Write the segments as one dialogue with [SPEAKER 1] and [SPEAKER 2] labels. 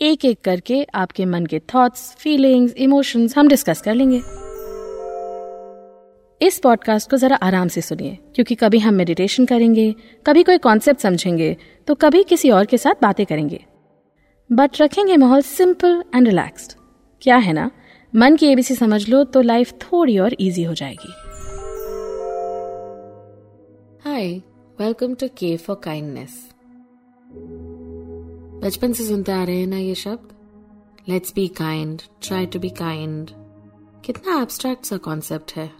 [SPEAKER 1] एक एक करके आपके मन के थॉट्स फीलिंग्स इमोशंस हम डिस्कस कर लेंगे। इस पॉडकास्ट को जरा आराम से सुनिए, क्योंकि कभी हम मेडिटेशन करेंगे, कभी कोई कॉन्सेप्ट समझेंगे तो कभी किसी और के साथ बातें करेंगे। बट रखेंगे माहौल सिंपल एंड रिलैक्स्ड क्या है ना? मन की एबीसी समझ लो तो लाइफ थोड़ी और इजी हो जाएगी। Hi welcome to K for kindness बचपन से सुनते आ रहे हैं ना ये शब्द? Let's be kind try to be kind कितना एब्स्ट्रैक्ट सा कॉन्सेप्ट है।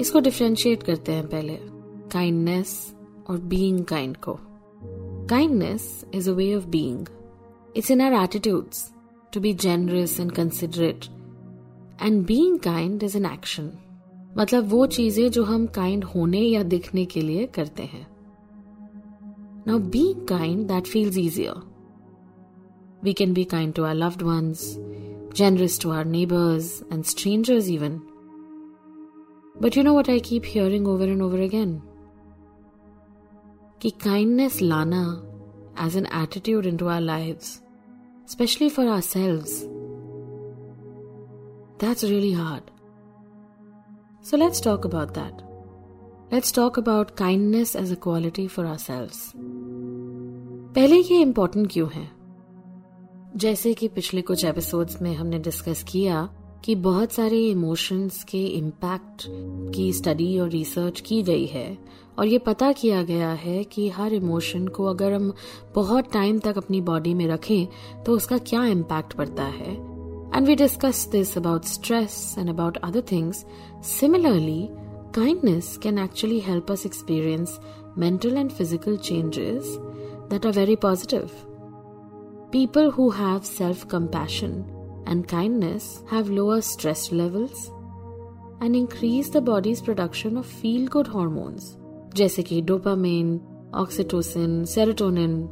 [SPEAKER 1] इसको डिफ्रेंशिएट करते हैं पहले। काइंडनेस और बीइंग काइंड को। Kindness is a way of being it's in our attitudes to be generous and considerate and being kind is an action मतलब वो चीज़ें जो हम काइंड होने या दिखने के लिए करते हैं। Now, being kind, that feels easier. We can be kind to our loved ones, generous to our neighbors, and strangers even. But you know what I keep hearing over and over again? Ki kindness lana as an attitude into our lives, especially for ourselves. That's really hard. So let's talk about that. Let's talk about kindness as a quality for ourselves. पहले ये important क्यों है? जैसे कि पिछले कुछ episodes में हमने डिस्कस किया कि बहुत सारे इमोशंस के इम्पैक्ट की स्टडी और रिसर्च की गई है और ये पता किया गया है कि हर इमोशन को अगर हम बहुत टाइम तक अपनी बॉडी में रखें तो उसका क्या इम्पैक्ट पड़ता है? And we discuss this about stress and about other things similarly kindness can actually help us experience mental and physical changes. that are very positive. People who have self compassion and kindness have lower stress levels and increase the body's production of feel good hormones, जैसे कि dopamine, oxytocin, serotonin.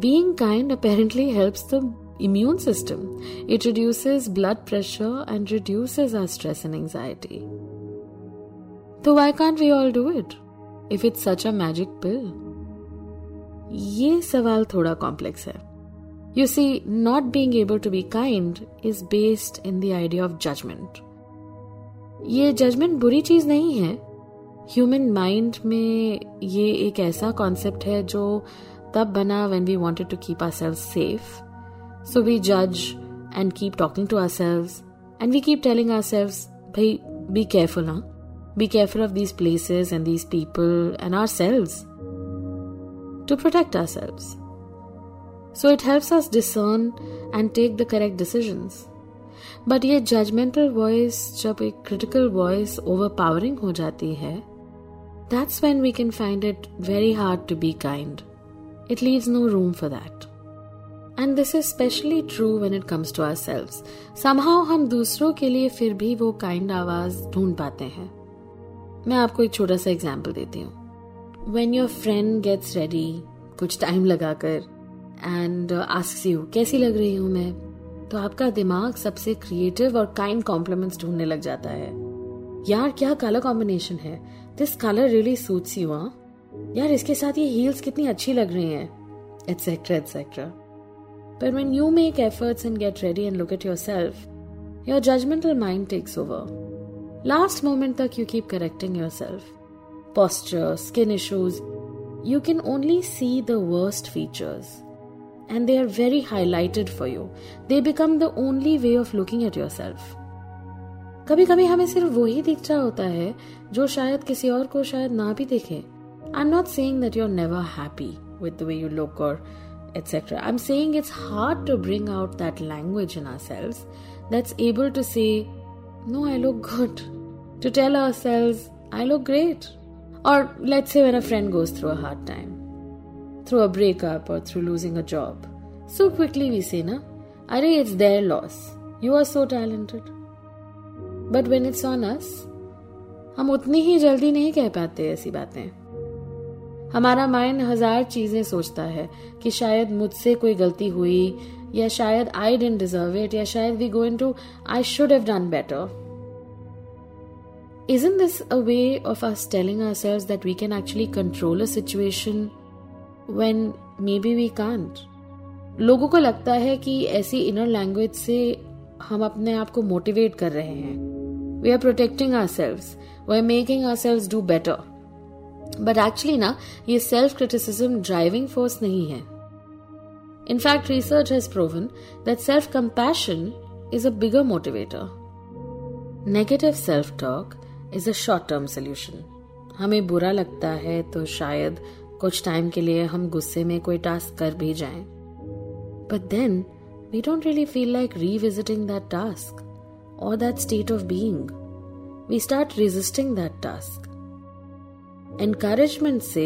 [SPEAKER 1] Being kind apparently helps the immune system. It reduces blood pressure and reduces our stress and anxiety. So why can't we all do it? If it's such a magic pill? ये सवाल थोड़ा complex है। You see not being able to be kind is based in the idea of judgement ये judgement बुरी चीज़ नहीं है। Human mind में ये एक ऐसा कॉन्सेप्ट है जो तब बना when we wanted to keep ourselves safe so we जज and keep talking to ourselves and we keep telling ourselves भाई बी केयरफुल हाँ be careful of these places and these people and ourselves to protect ourselves. So it helps us discern and take the correct decisions. But ये judgmental voice जब एक critical voice overpowering हो जाती है that's when we can find it very hard to be kind. It leaves no room for that. And this is specially true when it comes to ourselves somehow हम दूसरों के लिए फिर भी वो काइंड आवाज़ ढूंढ पाते हैं मैं आपको एक छोटा सा एग्ज़ाम्पल देती हूँ when your friend gets ready कुछ टाइम लगाकर एंड आस्क यू कैसी लग रही हूँ मैं? तो आपका दिमाग सबसे क्रिएटिव और काइंड कॉम्प्लीमेंट्स ढूँढने लग जाता है। यार क्या कलर कॉम्बिनेशन है? This colour really suits you हाँ यार इसके साथ ये हील्स कितनी अच्छी लग रही हैं etcetera etcetera But when you make efforts and get ready and look at yourself, your judgmental mind takes over. Last moment tak you keep correcting yourself. Posture, skin issues, you can only see the worst features. And they are very highlighted for you. They become the only way of looking at yourself. कभी कभी हमें सिर्फ वही दिख रहा होता है जो शायद किसी और को शायद ना भी देखे I am not saying that you are never happy with the way you look और etc. I'm saying it's hard to bring out that language in ourselves that's able to say, No, I look good. To tell ourselves, I look great. Or let's say when a friend goes through a hard time, through a breakup or through losing a job. So quickly we say, na, Are it's their loss. You are so talented. But when it's on us, हम उतनी ही जल्दी नहीं कह पाते ऐसी बातें हमारा mind हज़ार चीज़ें सोचता है कि शायद मुझसे कोई गलती हुई या शायद आई डेंट डिजर्व इट या शायद we go into I should have done better Isn't this a way of us telling ourselves that we can actually control a situation when maybe we can't? लोगों को लगता है कि ऐसी इनर लैंग्वेज से हम अपने आप को मोटिवेट कर रहे हैं। We are protecting ourselves we are making ourselves do better but actually ना, ये सेल्फ क्रिटिसिज्म ड्राइविंग फोर्स नहीं है। In fact research has proven that self compassion is a bigger motivator negative self talk is a short term solution हमें बुरा लगता है तो शायद कुछ टाइम के लिए हम गुस्से में कोई टास्क कर भी जाएँ But then, we don't really feel like revisiting that task or that state of being. We start resisting that task. Encouragement से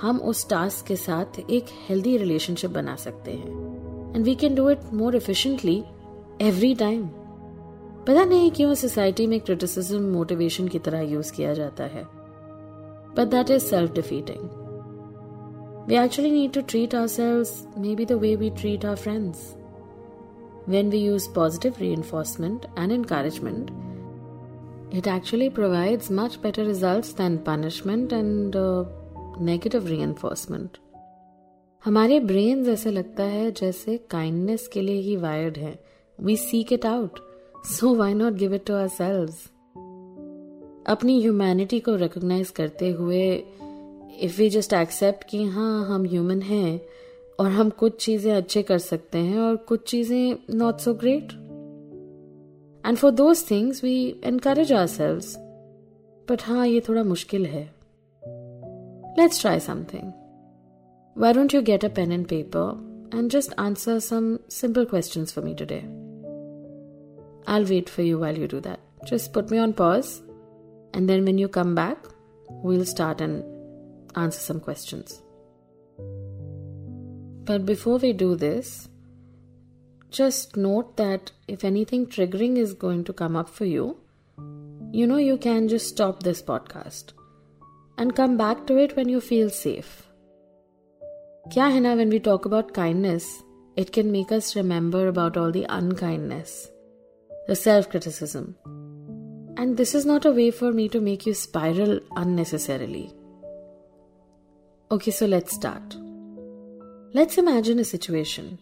[SPEAKER 1] हम उस टास्क के साथ एक हेल्दी रिलेशनशिप बना सकते हैं and we can do it more efficiently every time पता नहीं क्यों सोसाइटी में क्रिटिसिज्म मोटिवेशन की तरह यूज़ किया जाता है। But that is self defeating we actually need to treat ourselves maybe the way we treat our friends when we use positive reinforcement and encouragement it actually provide much better result than punishment and negative reinforcement हमारे brain ऐसे लगता है जैसे kindness के लिए ही wired है। We seek it out so why not give it to ourselves अपनी ह्यूमैनिटी को रिकॉग्नाइज करते हुए इफ़ वी जस्ट एक्सेप्ट कि हाँ हम ह्यूमन हैं, और हम कुछ चीज़ें अच्छे कर सकते हैं, और कुछ चीज़ें not so great and for those things we encourage ourselves but हाँ ये थोड़ा मुश्किल है. Let's try something why don't you get a pen and paper and just answer some simple question for me today? I'll wait for you while you do that. Just put me on pause, and then when you come back, we'll start and answer some questions. But before we do this, just note that if anything triggering is going to come up for you, you know you can just stop this podcast and come back to it when you feel safe. Kya hai na, when we talk about kindness, it can make us remember about all the unkindness, the self criticism. And this is not a way for me to make you spiral unnecessarily. Okay, so let's start. Let's imagine a situation.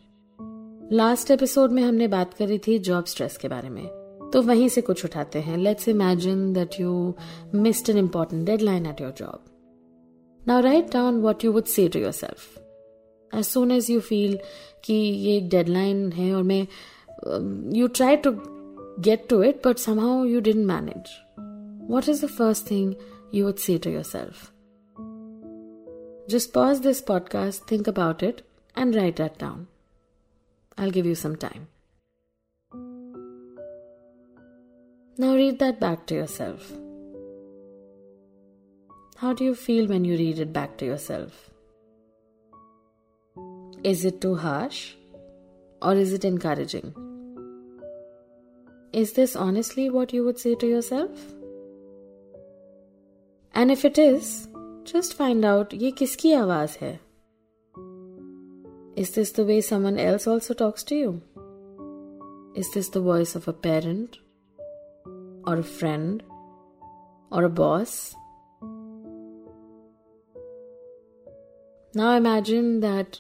[SPEAKER 1] Last episode में हमने बात करी थी job stress के बारे में तो वहीं से कुछ उठाते हैं let's imagine that you missed an important deadline at your job now write down what you would say to yourself as soon as you feel कि ये एक डेडलाइन है और मैं you try to get to it, but somehow you didn't manage, what is the first thing you would say to yourself? Just pause this podcast, think about it, and write that down. I'll give you some time. Now read that back to yourself. How do you feel when you read it back to yourself? Is it too harsh or is it encouraging? Is this honestly what you would say to yourself? And if it is, just find out ये किसकी आवाज है is this the way someone else also talks to you is this the voice of a parent और अ friend और a boss Now imagine that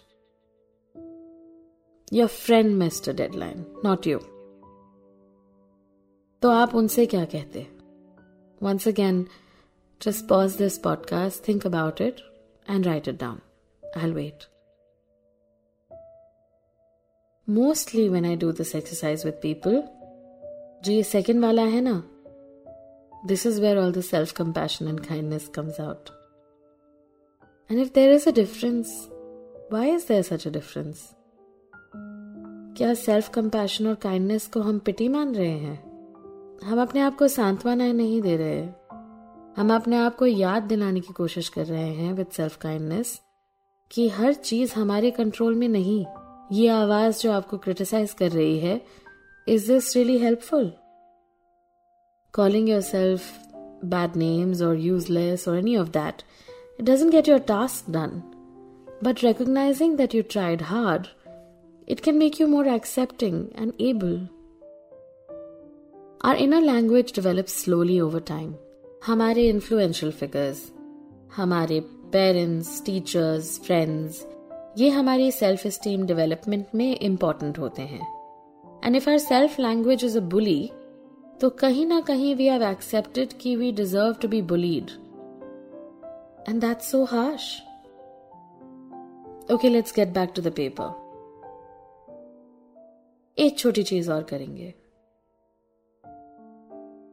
[SPEAKER 1] your friend missed a deadline, not you. तो आप उनसे क्या कहते? Once again just pause this podcast think about it and write it down I will wait mostly when I do this exercise with people जो ये second वाला है ना this is where all the self compassion and kindness comes out and if there is a difference why is there such a difference क्या self compassion और kindness को हम पिटी मान रहे हैं? हम अपने आप को सांत्वना नहीं दे रहे। हम अपने आप को याद दिलाने की कोशिश कर रहे हैं विद सेल्फ काइंडनेस कि हर चीज़ हमारे कंट्रोल में नहीं। ये आवाज़ जो आपको क्रिटिसाइज कर रही है is this really helpful calling yourself bad names और यूजलेस और any of that it doesn't get your task done but recognising that you tried hard it can make you more accepting and able Our inner language develops slowly over time. हमारे influential figures हमारे parents teachers friends ये हमारी self esteem development में important होते हैं. And if our self language is a bully तो कहीं ना कहीं वी हैव एक्सेप्टेड कि we deserve to be bullied and that's so harsh okay let's get back to the paper एक छोटी चीज़ और करेंगे.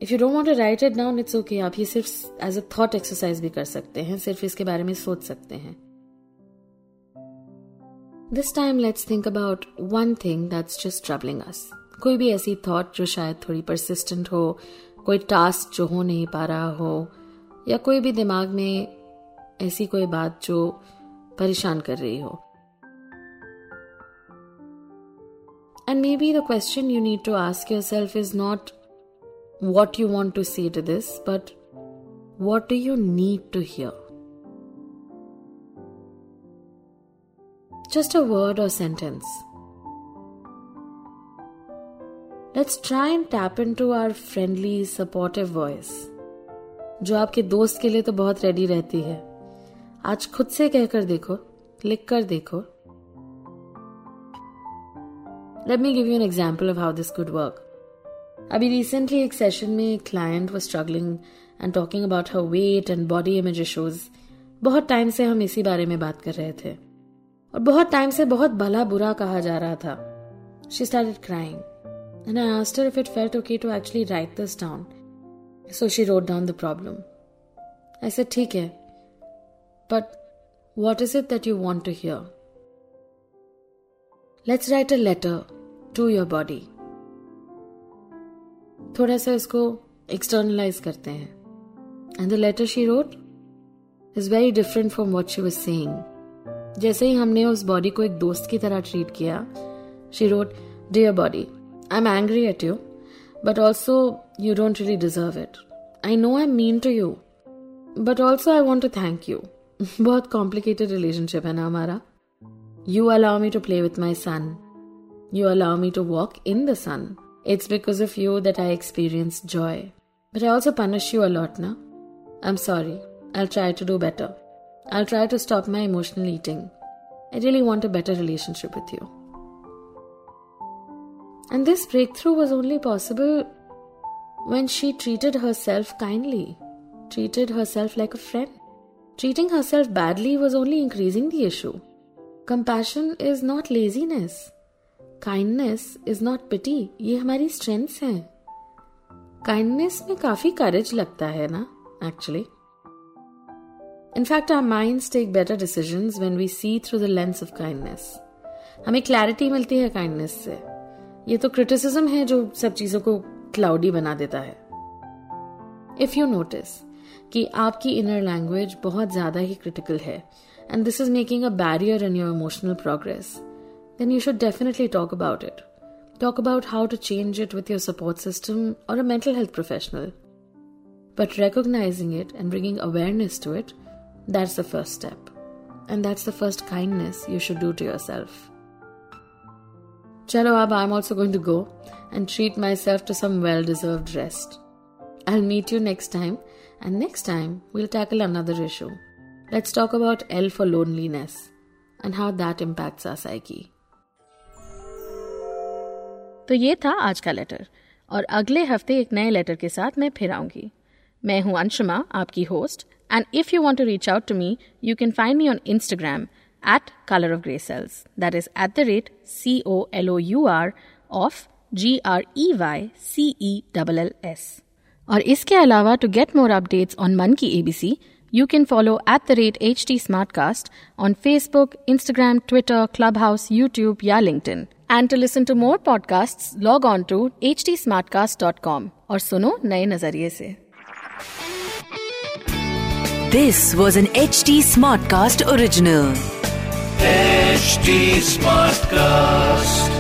[SPEAKER 1] If you don't want to write it down it's okay आप ये सिर्फ़ एज अ थॉट एक्सरसाइज भी कर सकते हैं, सिर्फ़ इसके बारे में सोच सकते हैं। This time let's think about one thing that's just troubling us कोई भी ऐसी थॉट जो शायद थोड़ी परसिस्टेंट हो, कोई टास्क जो हो नहीं पा रहा हो, या कोई भी दिमाग में ऐसी कोई बात जो परेशान कर रही हो। And maybe the question you need to ask yourself is not what you want to say to this, but what do you need to hear? Just a word or sentence. Let's try and tap into our friendly, supportive voice. जो आपके दोस्त के लिए तो बहुत ready रहती है आज खुद से कहकर देखो लिख कर देखो Let me give you an example of how this could work. अभी रिसेंटली एक सेशन में एक क्लाइंट वो struggling and talking about her weight and body image issues बहुत टाइम से हम इसी बारे में बात कर रहे थे। और बहुत टाइम से बहुत भला बुरा कहा जा रहा था। She started crying and I asked her if it felt okay to actually write this down so she wrote down the problem ऐसे ठीक है. But what is it that you want to hear let's write a letter to your body थोड़ा सा इसको externalise करते हैं। And the letter she wrote is very different from what she was saying जैसे ही हमने उस बॉडी को एक दोस्त की तरह ट्रीट किया she wrote dear body I am angry at you but also you don't really deserve it I know I mean to you but also I want to thank you बहुत complicated relationship है ना हमारा। You allow me to play with my son you allow me to walk in the sun It's because of you that I experience joy. But I also punish you a lot now. I'm sorry. I'll try to do better. I'll try to stop my emotional eating. I really want a better relationship with you. And this breakthrough was only possible when she treated herself kindly, treated herself like a friend. Treating herself badly was only increasing the issue. Compassion is not laziness. Kindness is not pity ये हमारी strengths हैं। Kindness में काफ़ी करेज लगता है ना actually in fact our minds take better decision when we see through the lens of kindness हमें clarity मिलती है काइंडनेस से। ये तो क्रिटिसिज्म है जो सब चीज़ों को क्लाउडी बना देता है। इफ़ यू नोटिस कि आपकी इनर लैंग्वेज बहुत ज़्यादा ही क्रिटिकल है and this is making a barrier in your emotional progress then you should definitely talk about it. Talk about how to change it with your support system or a mental health professional. But recognizing it and bringing awareness to it, that's the first step. And that's the first kindness you should do to yourself. Chalo, ab, I'm also going to go and treat myself to some well deserved rest. I'll meet you next time, and next time we'll tackle another issue. Let's talk about L for loneliness and how that impacts our psyche.
[SPEAKER 2] तो ये था आज का letter. और अगले हफ़्ते एक नए लेटर के साथ मैं फिर आऊँगी। मैं हूँ अंशुमा आपकी host and if you want to reach out to me you can find me on Instagram at colour of grey cells that is at the rate C O L O U R of G R E Y C E double L S और इसके अलावा to get more updates on Mann Ki ABC you can follow at the rate HT Smartcast on Facebook, Instagram, Twitter, Clubhouse, YouTube, या LinkedIn. And to listen to more podcasts, log on to htsmartcast.com और सुनो नए नजरिए से
[SPEAKER 3] This was an HT Smartcast original. HD Smartcast.